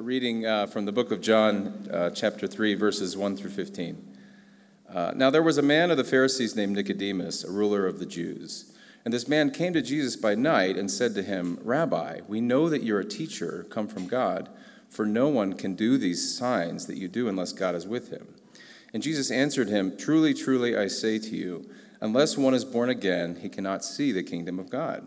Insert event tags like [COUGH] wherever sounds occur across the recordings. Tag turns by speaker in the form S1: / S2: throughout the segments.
S1: A reading uh, from the book of John, uh, chapter 3, verses 1 through 15. Uh, now there was a man of the Pharisees named Nicodemus, a ruler of the Jews. And this man came to Jesus by night and said to him, Rabbi, we know that you're a teacher come from God, for no one can do these signs that you do unless God is with him. And Jesus answered him, Truly, truly, I say to you, unless one is born again, he cannot see the kingdom of God.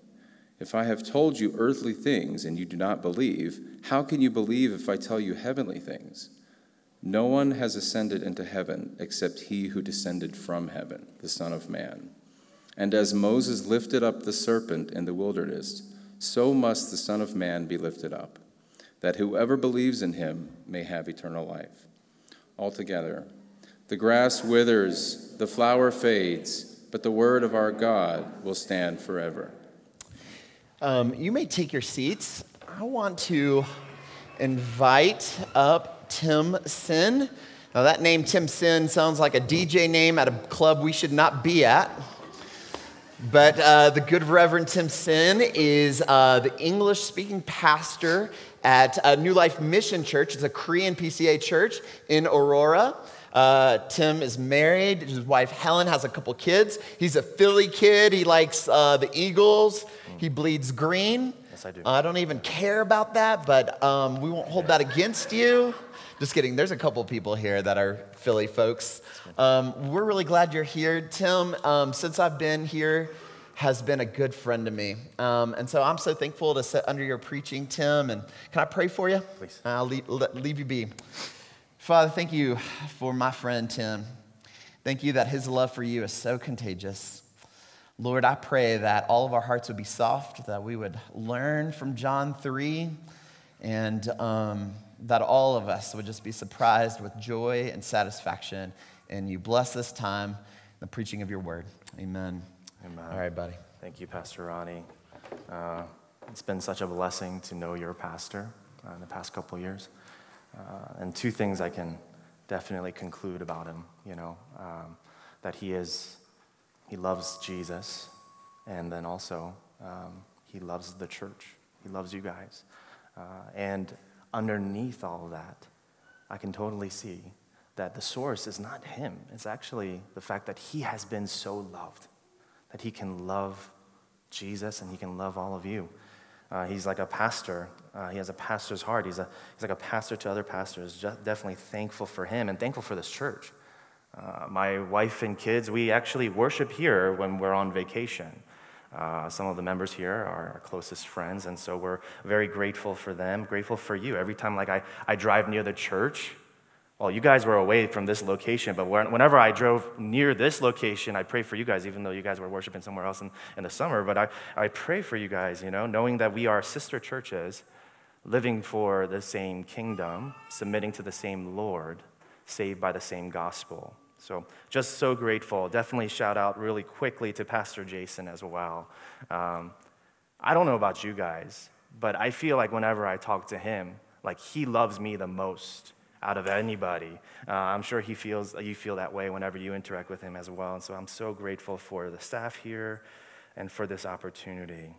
S1: If I have told you earthly things and you do not believe, how can you believe if I tell you heavenly things? No one has ascended into heaven except he who descended from heaven, the Son of Man. And as Moses lifted up the serpent in the wilderness, so must the Son of Man be lifted up, that whoever believes in him may have eternal life. Altogether, the grass withers, the flower fades, but the word of our God will stand forever.
S2: Um, you may take your seats. I want to invite up Tim Sin. Now, that name, Tim Sin, sounds like a DJ name at a club we should not be at. But uh, the good Reverend Tim Sin is uh, the English speaking pastor at uh, New Life Mission Church. It's a Korean PCA church in Aurora. Uh, Tim is married. His wife Helen has a couple kids. He's a Philly kid. He likes uh, the Eagles. He bleeds green.
S3: Yes, I do.
S2: I don't even care about that, but um, we won't hold that against you. Just kidding. There's a couple people here that are Philly folks. Um, we're really glad you're here. Tim, um, since I've been here, has been a good friend to me. Um, and so I'm so thankful to sit under your preaching, Tim. And can I pray for you?
S3: Please.
S2: I'll leave, leave you be. Father, thank you for my friend Tim. Thank you that his love for you is so contagious. Lord, I pray that all of our hearts would be soft, that we would learn from John 3, and um, that all of us would just be surprised with joy and satisfaction. And you bless this time, the preaching of your word. Amen.
S3: Amen.
S2: All right, buddy.
S3: Thank you, Pastor Ronnie. Uh, it's been such a blessing to know your pastor uh, in the past couple years. Uh, and two things I can definitely conclude about him, you know, um, that he is, he loves Jesus, and then also um, he loves the church. He loves you guys. Uh, and underneath all of that, I can totally see that the source is not him. It's actually the fact that he has been so loved, that he can love Jesus and he can love all of you. Uh, he's like a pastor. Uh, he has a pastor's heart. He's, a, he's like a pastor to other pastors. Just definitely thankful for him and thankful for this church. Uh, my wife and kids, we actually worship here when we're on vacation. Uh, some of the members here are our closest friends, and so we're very grateful for them, grateful for you. Every time like I, I drive near the church, well, you guys were away from this location, but whenever I drove near this location, I pray for you guys, even though you guys were worshiping somewhere else in, in the summer. But I, I pray for you guys, you know, knowing that we are sister churches, living for the same kingdom, submitting to the same Lord, saved by the same gospel. So just so grateful. Definitely shout out really quickly to Pastor Jason as well. Um, I don't know about you guys, but I feel like whenever I talk to him, like he loves me the most out of anybody. Uh, I'm sure he feels you feel that way whenever you interact with him as well. And so I'm so grateful for the staff here and for this opportunity.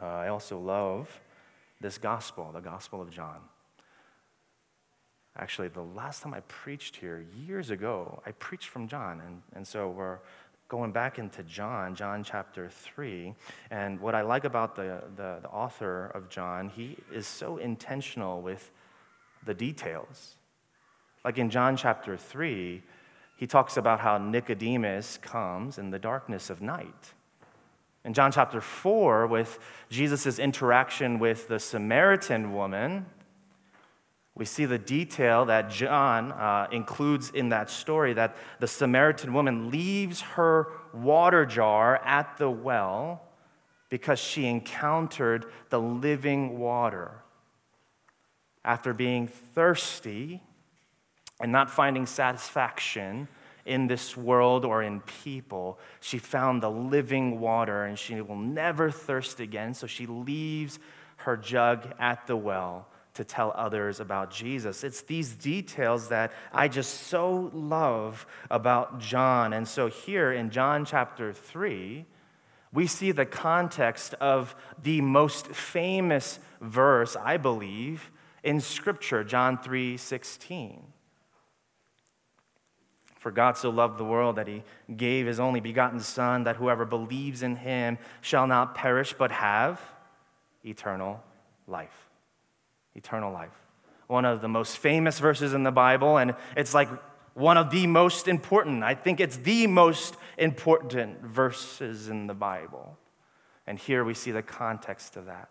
S3: Uh, I also love this gospel, the Gospel of John. Actually, the last time I preached here, years ago, I preached from John. And, and so we're going back into John, John chapter 3. And what I like about the, the, the author of John, he is so intentional with the details. Like in John chapter 3, he talks about how Nicodemus comes in the darkness of night. In John chapter 4, with Jesus' interaction with the Samaritan woman, we see the detail that John uh, includes in that story that the Samaritan woman leaves her water jar at the well because she encountered the living water. After being thirsty and not finding satisfaction in this world or in people, she found the living water and she will never thirst again. So she leaves her jug at the well to tell others about Jesus. It's these details that I just so love about John. And so here in John chapter 3, we see the context of the most famous verse, I believe, in Scripture, John 3 16. For God so loved the world that he gave his only begotten Son, that whoever believes in him shall not perish but have eternal life eternal life. One of the most famous verses in the Bible, and it's like one of the most important. I think it's the most important verses in the Bible. And here we see the context of that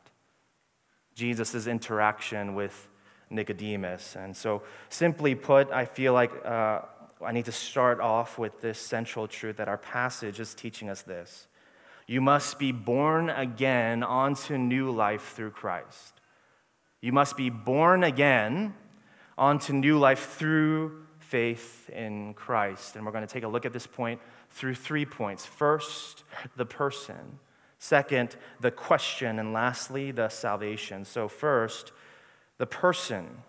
S3: Jesus' interaction with Nicodemus. And so, simply put, I feel like uh, I need to start off with this central truth that our passage is teaching us this. You must be born again onto new life through Christ. You must be born again onto new life through faith in Christ. And we're going to take a look at this point through three points. First, the person. Second, the question. And lastly, the salvation. So, first, the person.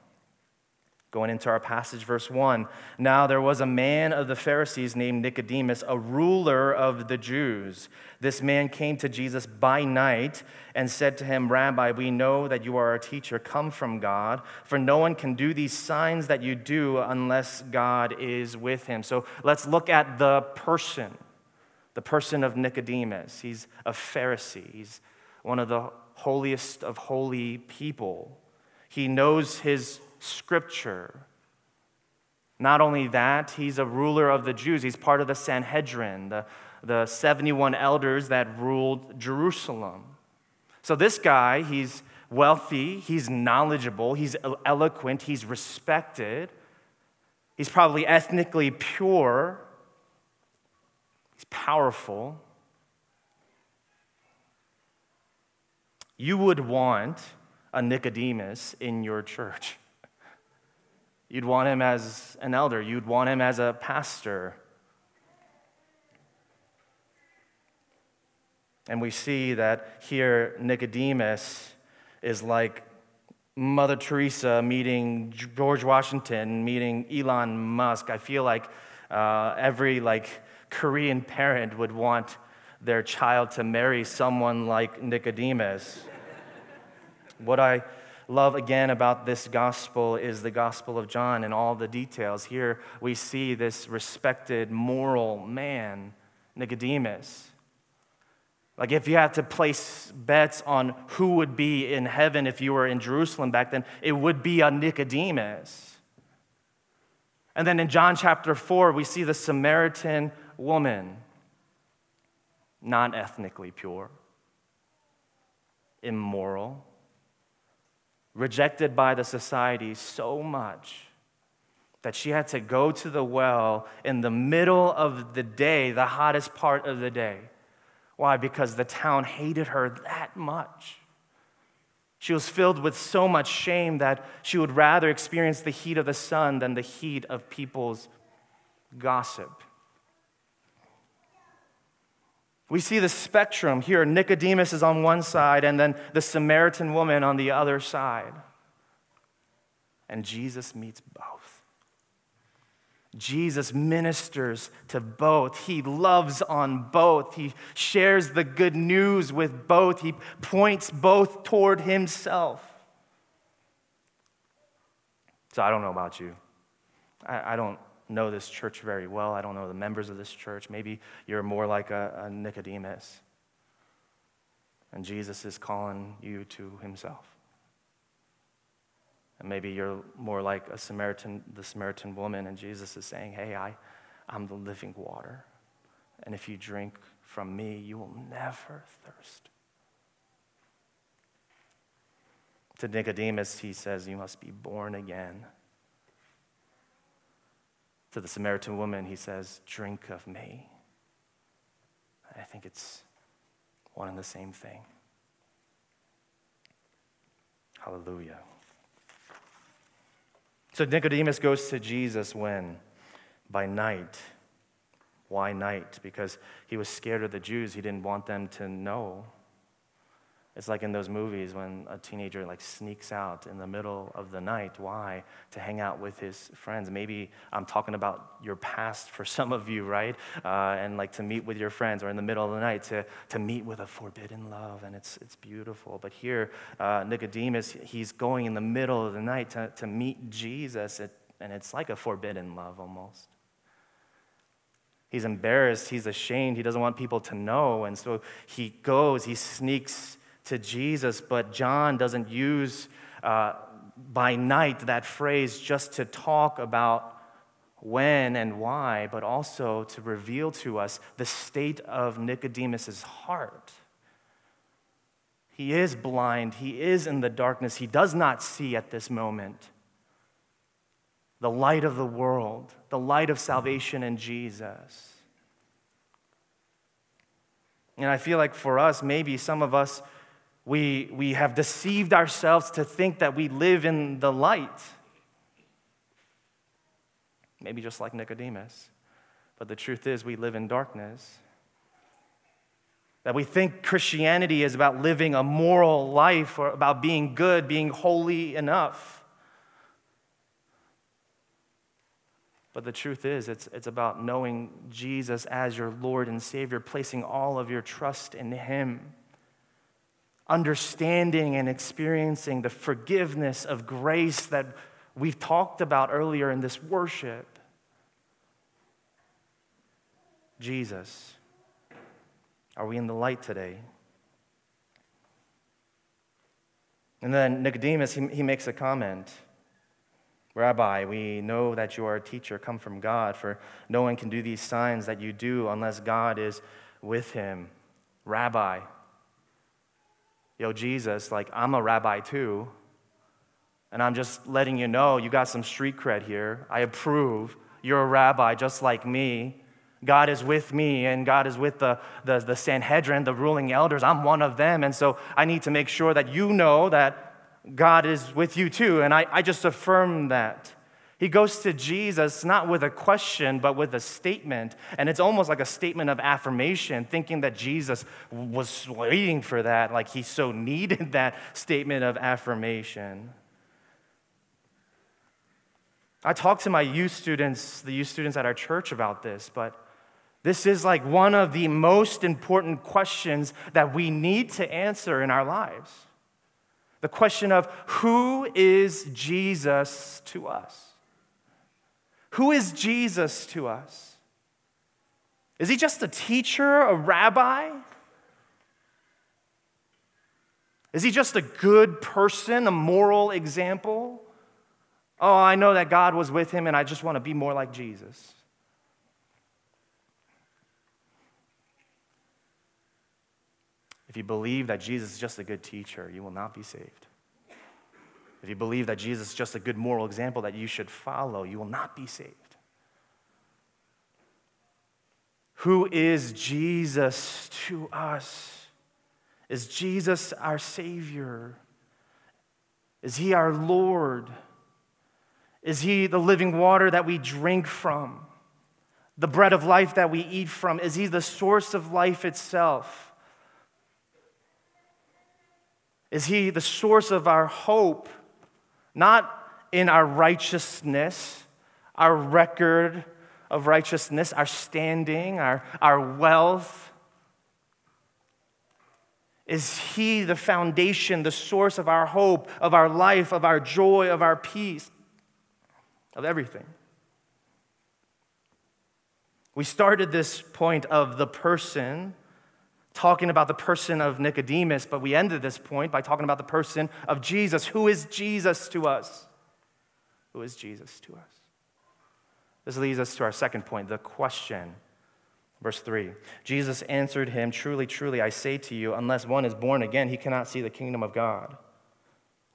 S3: Going into our passage, verse 1. Now there was a man of the Pharisees named Nicodemus, a ruler of the Jews. This man came to Jesus by night and said to him, Rabbi, we know that you are a teacher come from God, for no one can do these signs that you do unless God is with him. So let's look at the person, the person of Nicodemus. He's a Pharisee, he's one of the holiest of holy people. He knows his scripture. Not only that, he's a ruler of the Jews. He's part of the Sanhedrin, the, the 71 elders that ruled Jerusalem. So, this guy, he's wealthy, he's knowledgeable, he's eloquent, he's respected, he's probably ethnically pure, he's powerful. You would want a Nicodemus in your church. [LAUGHS] You'd want him as an elder, you'd want him as a pastor. And we see that here Nicodemus is like Mother Teresa meeting George Washington, meeting Elon Musk. I feel like uh, every like Korean parent would want their child to marry someone like Nicodemus. what I love again about this gospel is the gospel of John and all the details. Here we see this respected, moral man, Nicodemus. Like, if you had to place bets on who would be in heaven if you were in Jerusalem back then, it would be a Nicodemus. And then in John chapter 4, we see the Samaritan woman, non ethnically pure, immoral, rejected by the society so much that she had to go to the well in the middle of the day, the hottest part of the day. Why? Because the town hated her that much. She was filled with so much shame that she would rather experience the heat of the sun than the heat of people's gossip. We see the spectrum here. Nicodemus is on one side, and then the Samaritan woman on the other side. And Jesus meets both. Jesus ministers to both. He loves on both. He shares the good news with both. He points both toward himself. So I don't know about you. I, I don't know this church very well. I don't know the members of this church. Maybe you're more like a, a Nicodemus. And Jesus is calling you to himself. And maybe you're more like a Samaritan, the Samaritan woman, and Jesus is saying, Hey, I, I'm the living water. And if you drink from me, you will never thirst. To Nicodemus, he says, You must be born again. To the Samaritan woman, he says, Drink of me. I think it's one and the same thing. Hallelujah. So Nicodemus goes to Jesus when? By night. Why night? Because he was scared of the Jews. He didn't want them to know it's like in those movies when a teenager like sneaks out in the middle of the night. Why? To hang out with his friends. Maybe I'm talking about your past for [LAUGHS] some of you, right? Uh, and like to meet with your friends or in the middle of the night to, to meet with a forbidden love. And it's, it's beautiful. But here, uh, Nicodemus, he's going in the middle of the night to, to meet Jesus. And it's like a forbidden love almost. He's embarrassed, he's ashamed, he doesn't want people to know. And so he goes, he sneaks to Jesus, but John doesn't use uh, by night that phrase just to talk about when and why, but also to reveal to us the state of Nicodemus's heart. He is blind, he is in the darkness, he does not see at this moment the light of the world, the light of salvation in Jesus. And I feel like for us, maybe some of us we, we have deceived ourselves to think that we live in the light. Maybe just like Nicodemus. But the truth is, we live in darkness. That we think Christianity is about living a moral life or about being good, being holy enough. But the truth is, it's, it's about knowing Jesus as your Lord and Savior, placing all of your trust in Him understanding and experiencing the forgiveness of grace that we've talked about earlier in this worship. Jesus, are we in the light today? And then Nicodemus, he, he makes a comment. Rabbi, we know that you are a teacher come from God, for no one can do these signs that you do unless God is with him. Rabbi, yo, Jesus, like, I'm a rabbi too. And I'm just letting you know you got some street cred here. I approve. You're a rabbi just like me. God is with me and God is with the, the, the Sanhedrin, the ruling elders. I'm one of them. And so I need to make sure that you know that God is with you too. And I, I just affirm that. He goes to Jesus not with a question, but with a statement. And it's almost like a statement of affirmation, thinking that Jesus was waiting for that, like he so [LAUGHS] needed that statement of affirmation. I talk to my youth students, the youth students at our church about this, but this is like one of the most important questions that we need to answer in our lives. The question of who is Jesus to us? Who is Jesus to us? Is he just a teacher, a rabbi? Is he just a good person, a moral example? Oh, I know that God was with him and I just want to be more like Jesus. If you believe that Jesus is just a good teacher, you will not be saved. If you believe that Jesus is just a good moral example that you should follow, you will not be saved. Who is Jesus to us? Is Jesus our Savior? Is He our Lord? Is He the living water that we drink from? The bread of life that we eat from? Is He the source of life itself? Is He the source of our hope? Not in our righteousness, our record of righteousness, our standing, our, our wealth. Is He the foundation, the source of our hope, of our life, of our joy, of our peace, of everything? We started this point of the person talking about the person of Nicodemus, but we ended this point by talking about the person of Jesus. Who is Jesus to us? Who is Jesus to us? This leads us to our second point the question. Verse 3 Jesus answered him, Truly, truly, I say to you, unless one is born again, he cannot see the kingdom of God.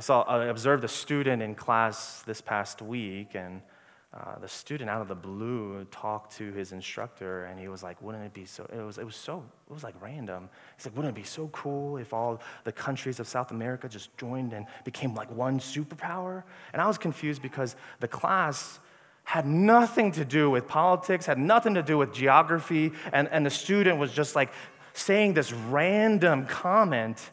S3: I saw, I observed a student in class this past week, and uh, the student out of the blue talked to his instructor, and he was like, "Wouldn't it be so?" It was, it was so, it was like random. He's like, "Wouldn't it be so cool if all the countries of South America just joined and became like one superpower?" And I was confused because the class had nothing to do with politics, had nothing to do with geography, and, and the student was just like saying this random comment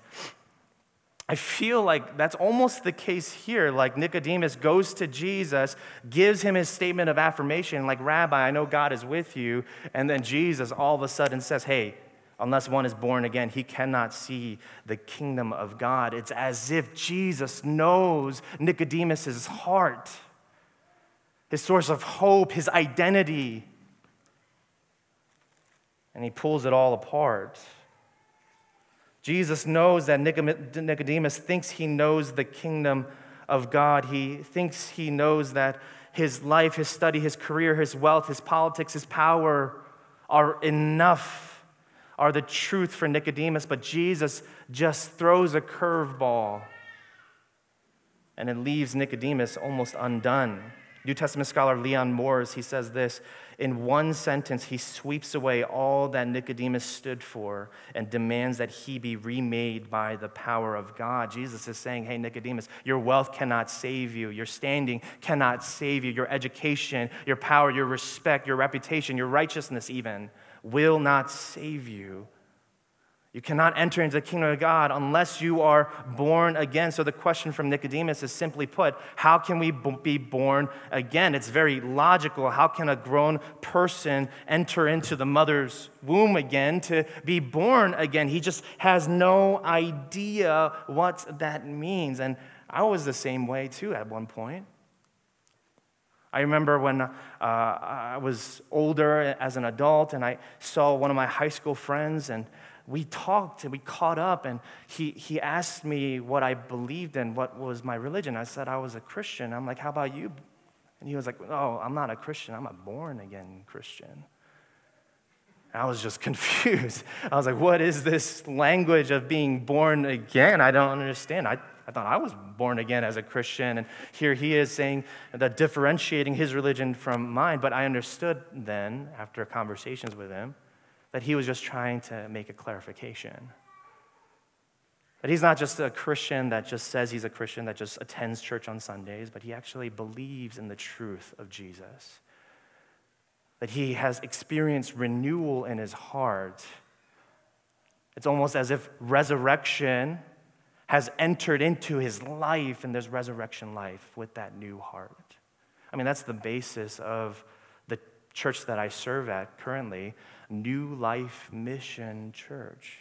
S3: I feel like that's almost the case here. Like Nicodemus goes to Jesus, gives him his statement of affirmation, like, Rabbi, I know God is with you. And then Jesus all of a sudden says, Hey, unless one is born again, he cannot see the kingdom of God. It's as if Jesus knows Nicodemus's heart, his source of hope, his identity. And he pulls it all apart. Jesus knows that Nicodemus thinks he knows the kingdom of God. He thinks he knows that his life, his study, his career, his wealth, his politics, his power are enough, are the truth for Nicodemus. But Jesus just throws a curveball and it leaves Nicodemus almost undone. New Testament scholar Leon Morris, he says this in one sentence, he sweeps away all that Nicodemus stood for and demands that he be remade by the power of God. Jesus is saying, Hey, Nicodemus, your wealth cannot save you. Your standing cannot save you. Your education, your power, your respect, your reputation, your righteousness, even, will not save you. You cannot enter into the kingdom of God unless you are born again. So the question from Nicodemus is simply put how can we be born again? It's very logical. How can a grown person enter into the mother's womb again to be born again? He just has no idea what that means. And I was the same way too at one point. I remember when uh, I was older as an adult and I saw one of my high school friends and we talked and we caught up, and he, he asked me what I believed in, what was my religion. I said I was a Christian. I'm like, How about you? And he was like, Oh, I'm not a Christian. I'm a born again Christian. I was just [LAUGHS] confused. I was like, What is this language of being born again? I don't understand. I, I thought I was born again as a Christian, and here he is saying that differentiating his religion from mine. But I understood then, after conversations with him, that he was just trying to make a clarification. That he's not just a Christian that just says he's a Christian that just attends church on Sundays, but he actually believes in the truth of Jesus. That he has experienced renewal in his heart. It's almost as if resurrection has entered into his life, and there's resurrection life with that new heart. I mean, that's the basis of church that I serve at currently. New Life Mission Church.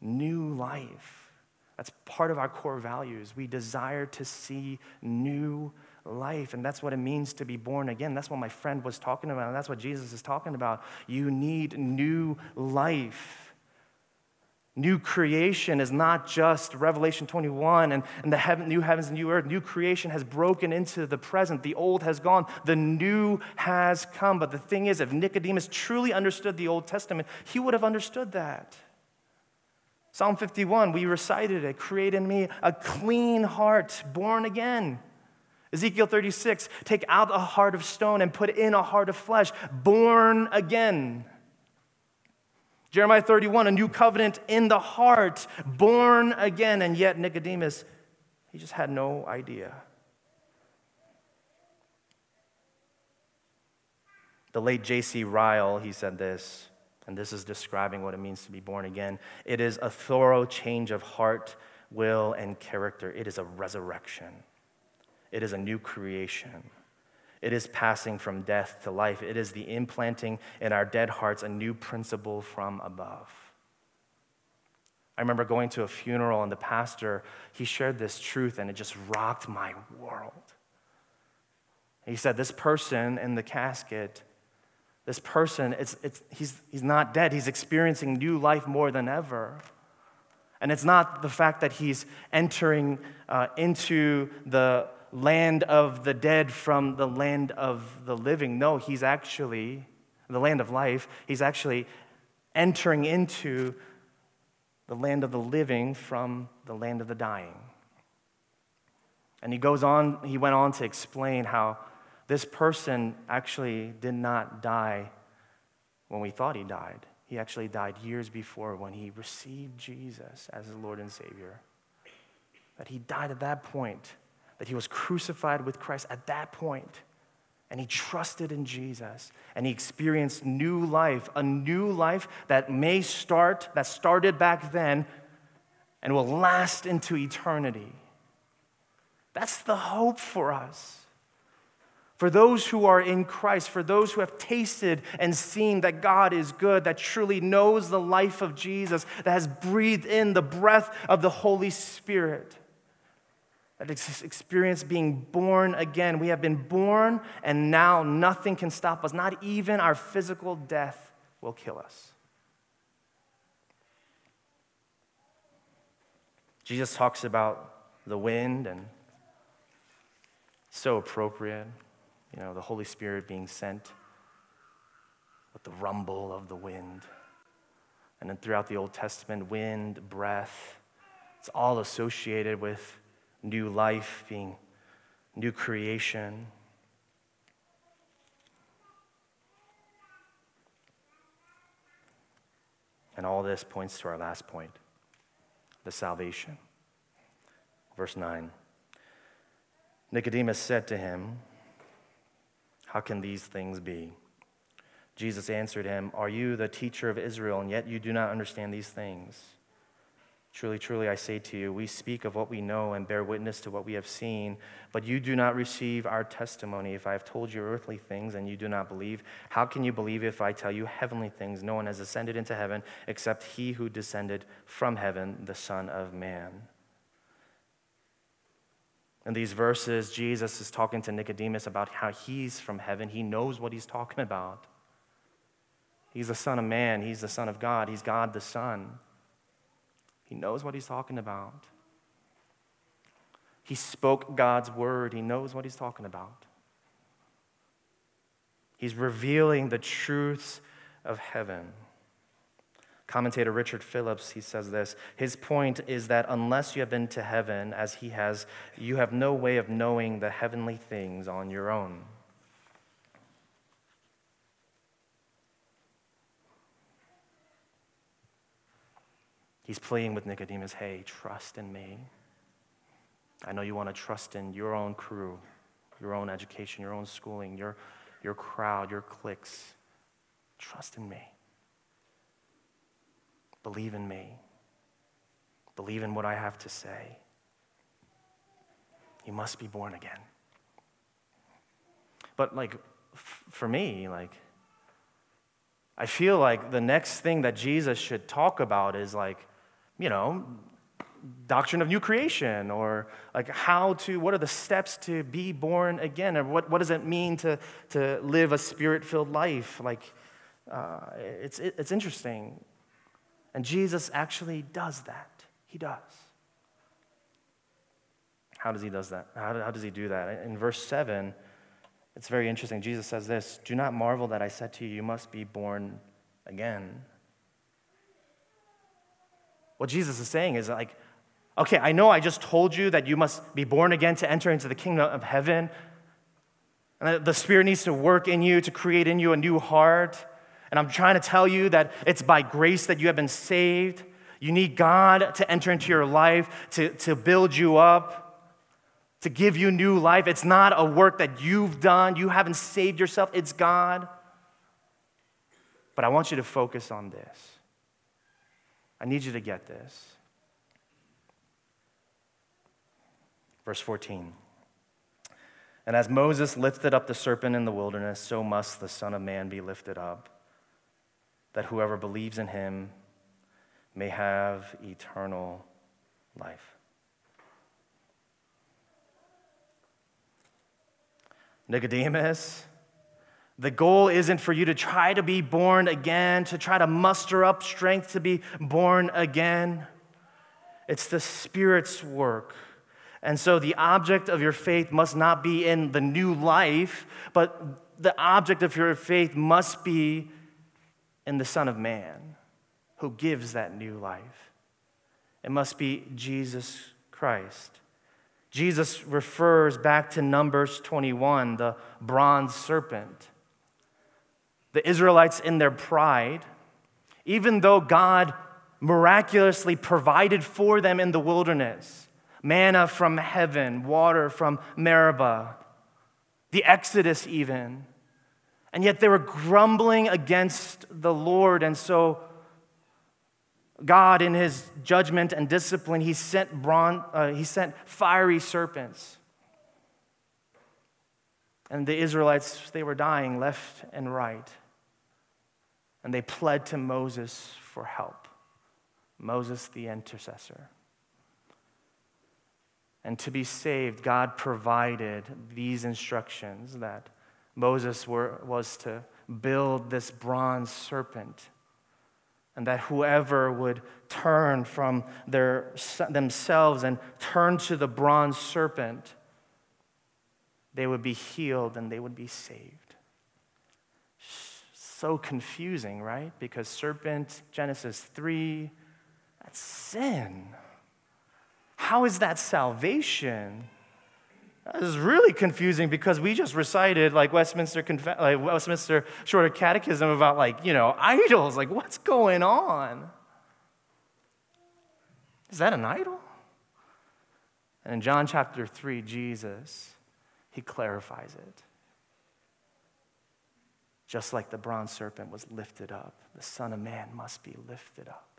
S3: New life. That's part of our core values. We desire to see new life, and that's what it means to be born again. That's what my friend was talking about, and that's what Jesus is talking about. You need new life. New creation is not just Revelation 21 and, and the heaven, new heavens and new earth. New creation has broken into the present. The old has gone, the new has come. But the thing is, if Nicodemus truly understood the Old Testament, he would have understood that. Psalm 51, we recited it create in me a clean heart, born again. Ezekiel 36, take out a heart of stone and put in a heart of flesh, born again. Jeremiah 31, a new covenant in the heart, born again. And yet, Nicodemus, he just had no idea. The late J.C. Ryle, he said this, and this is describing what it means to be born again. It is a thorough change of heart, will, and character. It is a resurrection. it is a new creation. It is passing from death to life. It is the implanting in our dead hearts a new principle from above. I remember going to a funeral and the pastor, he shared this truth and it just rocked my world. He said, This person in the casket, this person, it's, it's, he's, he's not dead. He's experiencing new life more than ever. And it's not the fact that he's entering uh, into the land of the dead from the land of the living. No, he's actually, the land of life, he's actually entering into the land of the living from the land of the dying. And he goes on, he went on to explain how this person actually did not die when we thought he died. He actually died years before when he received Jesus as his Lord and Savior. That he died at that point, that he was crucified with Christ at that point, and he trusted in Jesus, and he experienced new life, a new life that may start, that started back then, and will last into eternity. That's the hope for us. For those who are in Christ, for those who have tasted and seen that God is good, that truly knows the life of Jesus, that has breathed in the breath of the Holy Spirit, that experience being born again. We have been born, and now nothing can stop us. Not even our physical death will kill us. Jesus talks about the wind, and so appropriate you know, the Holy Spirit being sent with the rumble of the wind. And then throughout the Old Testament, wind, breath, it's all associated with new life, being new creation. And all this points to our last point the salvation. Verse 9 Nicodemus said to him, how can these things be? Jesus answered him, Are you the teacher of Israel, and yet you do not understand these things? Truly, truly, I say to you, we speak of what we know and bear witness to what we have seen, but you do not receive our testimony. If I have told you earthly things and you do not believe, how can you believe if I tell you heavenly things? No one has ascended into heaven except he who descended from heaven, the Son of Man. In these verses, Jesus is talking to Nicodemus about how he's from heaven. He knows what he's talking about. He's the Son of Man, he's the Son of God, he's God the Son. He knows what he's talking about. He spoke God's word, he knows what he's talking about. He's revealing the truths of heaven. Commentator Richard Phillips, he says this. His point is that unless you have been to heaven as he has, you have no way of knowing the heavenly things on your own. He's pleading with Nicodemus, hey, trust in me. I know you want to trust in your own crew, your own education, your own schooling, your, your crowd, your cliques. Trust in me. Believe in me. Believe in what I have to say. You must be born again. But, like, f- for me, like, I feel like the next thing that Jesus should talk about is, like, you know, doctrine of new creation or like how to what are the steps to be born again or what, what does it mean to, to live a spirit-filled life like uh, it's, it's interesting and Jesus actually does that. He does. How does he does that? How, how does he do that? In verse 7, it's very interesting. Jesus says this, "Do not marvel that I said to you, you must be born again." What Jesus is saying is like, okay, I know I just told you that you must be born again to enter into the kingdom of heaven. And the Spirit needs to work in you to create in you a new heart. And I'm trying to tell you that it's by grace that you have been saved. You need God to enter into your life, to, to build you up, to give you new life. It's not a work that you've done, you haven't saved yourself, it's God. But I want you to focus on this. I need you to get this. Verse 14 And as Moses lifted up the serpent in the wilderness, so must the Son of Man be lifted up, that whoever believes in him may have eternal life. Nicodemus, the goal isn't for you to try to be born again, to try to muster up strength to be born again. It's the Spirit's work. And so the object of your faith must not be in the new life, but the object of your faith must be in the Son of Man who gives that new life. It must be Jesus Christ. Jesus refers back to Numbers 21, the bronze serpent. The Israelites, in their pride, even though God miraculously provided for them in the wilderness, manna from heaven, water from Meribah, the Exodus, even. And yet they were grumbling against the Lord. And so, God, in his judgment and discipline, he sent, bronze, uh, he sent fiery serpents. And the Israelites, they were dying left and right. And they pled to Moses for help. Moses, the intercessor. And to be saved, God provided these instructions that Moses were, was to build this bronze serpent, and that whoever would turn from their, themselves and turn to the bronze serpent, they would be healed and they would be saved. So confusing, right? Because serpent, Genesis 3, that's sin. How is that salvation? This is really confusing because we just recited like Westminster, Conf- like Westminster Shorter Catechism about like, you know, idols. Like, what's going on? Is that an idol? And in John chapter 3, Jesus, he clarifies it. Just like the bronze serpent was lifted up, the Son of Man must be lifted up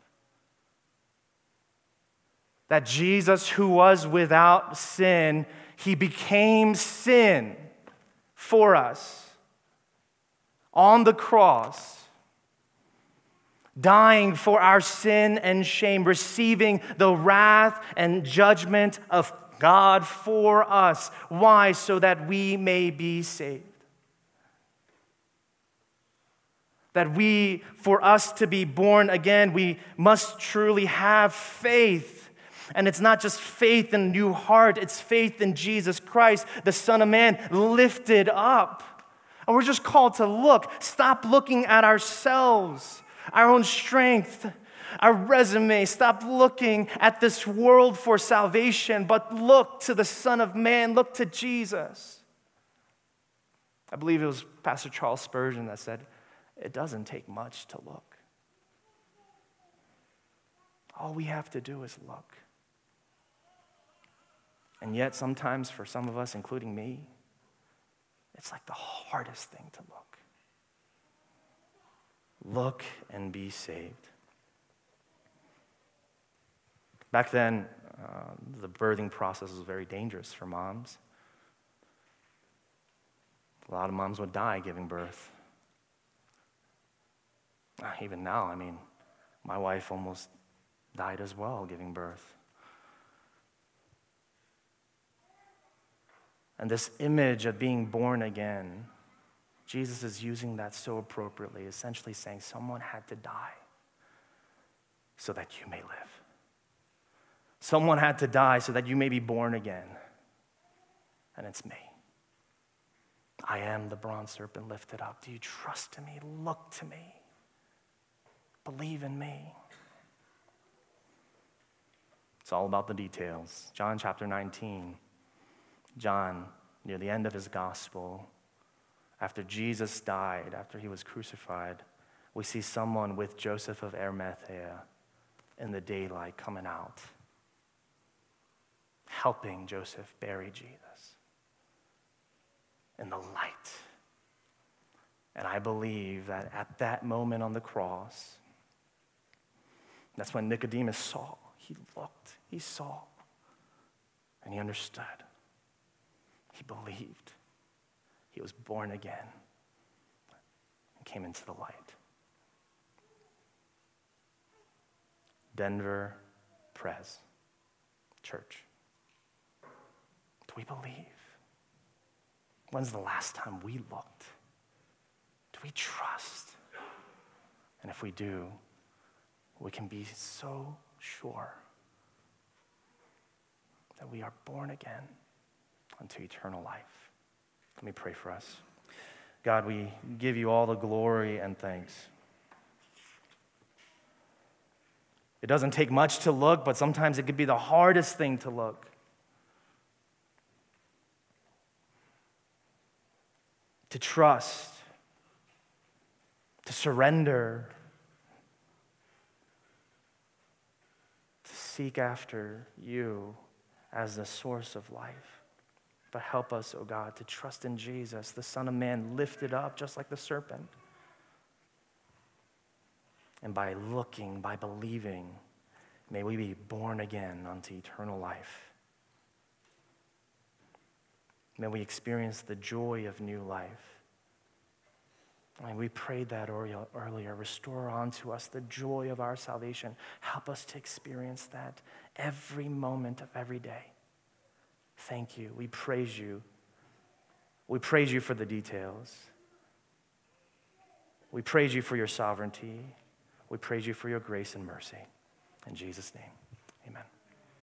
S3: that Jesus, who was without sin, he became sin for us on the cross, dying for our sin and shame, receiving the wrath and judgment of God for us. Why? So that we may be saved. That we, for us to be born again, we must truly have faith and it's not just faith in a new heart, it's faith in Jesus Christ, the Son of Man, lifted up. And we're just called to look. Stop looking at ourselves, our own strength, our resume. Stop looking at this world for salvation, but look to the Son of Man, look to Jesus. I believe it was Pastor Charles Spurgeon that said, It doesn't take much to look. All we have to do is look. And yet, sometimes for some of us, including me, it's like the hardest thing to look. Look and be saved. Back then, uh, the birthing process was very dangerous for moms. A lot of moms would die giving birth. Uh, even now, I mean, my wife almost died as well giving birth. And this image of being born again, Jesus is using that so appropriately, essentially saying someone had to die so that you may live. Someone had to die so that you may be born again. And it's me. I am the bronze serpent lifted up. Do you trust in me? Look to me. Believe in me. It's all about the details. John chapter 19. John, near the end of his gospel, after Jesus died, after he was crucified, we see someone with Joseph of Arimathea in the daylight coming out, helping Joseph bury Jesus in the light. And I believe that at that moment on the cross, that's when Nicodemus saw. He looked, he saw, and he understood. He believed. he was born again and came into the light. Denver Pres Church. Do we believe? When's the last time we looked? Do we trust? And if we do, we can be so sure that we are born again unto eternal life. Let me pray for us. God, we give you all the glory and thanks. It doesn't take much to look, but sometimes it could be the hardest thing to look. To trust, to surrender, to seek after you as the source of life. But help us, O oh God, to trust in Jesus, the Son of Man, lifted up just like the serpent. And by looking, by believing, may we be born again unto eternal life. May we experience the joy of new life. And we prayed that earlier. Restore unto us the joy of our salvation. Help us to experience that every moment of every day. Thank you. We praise you. We praise you for the details. We praise you for your sovereignty. We praise you for your grace and mercy. In Jesus' name.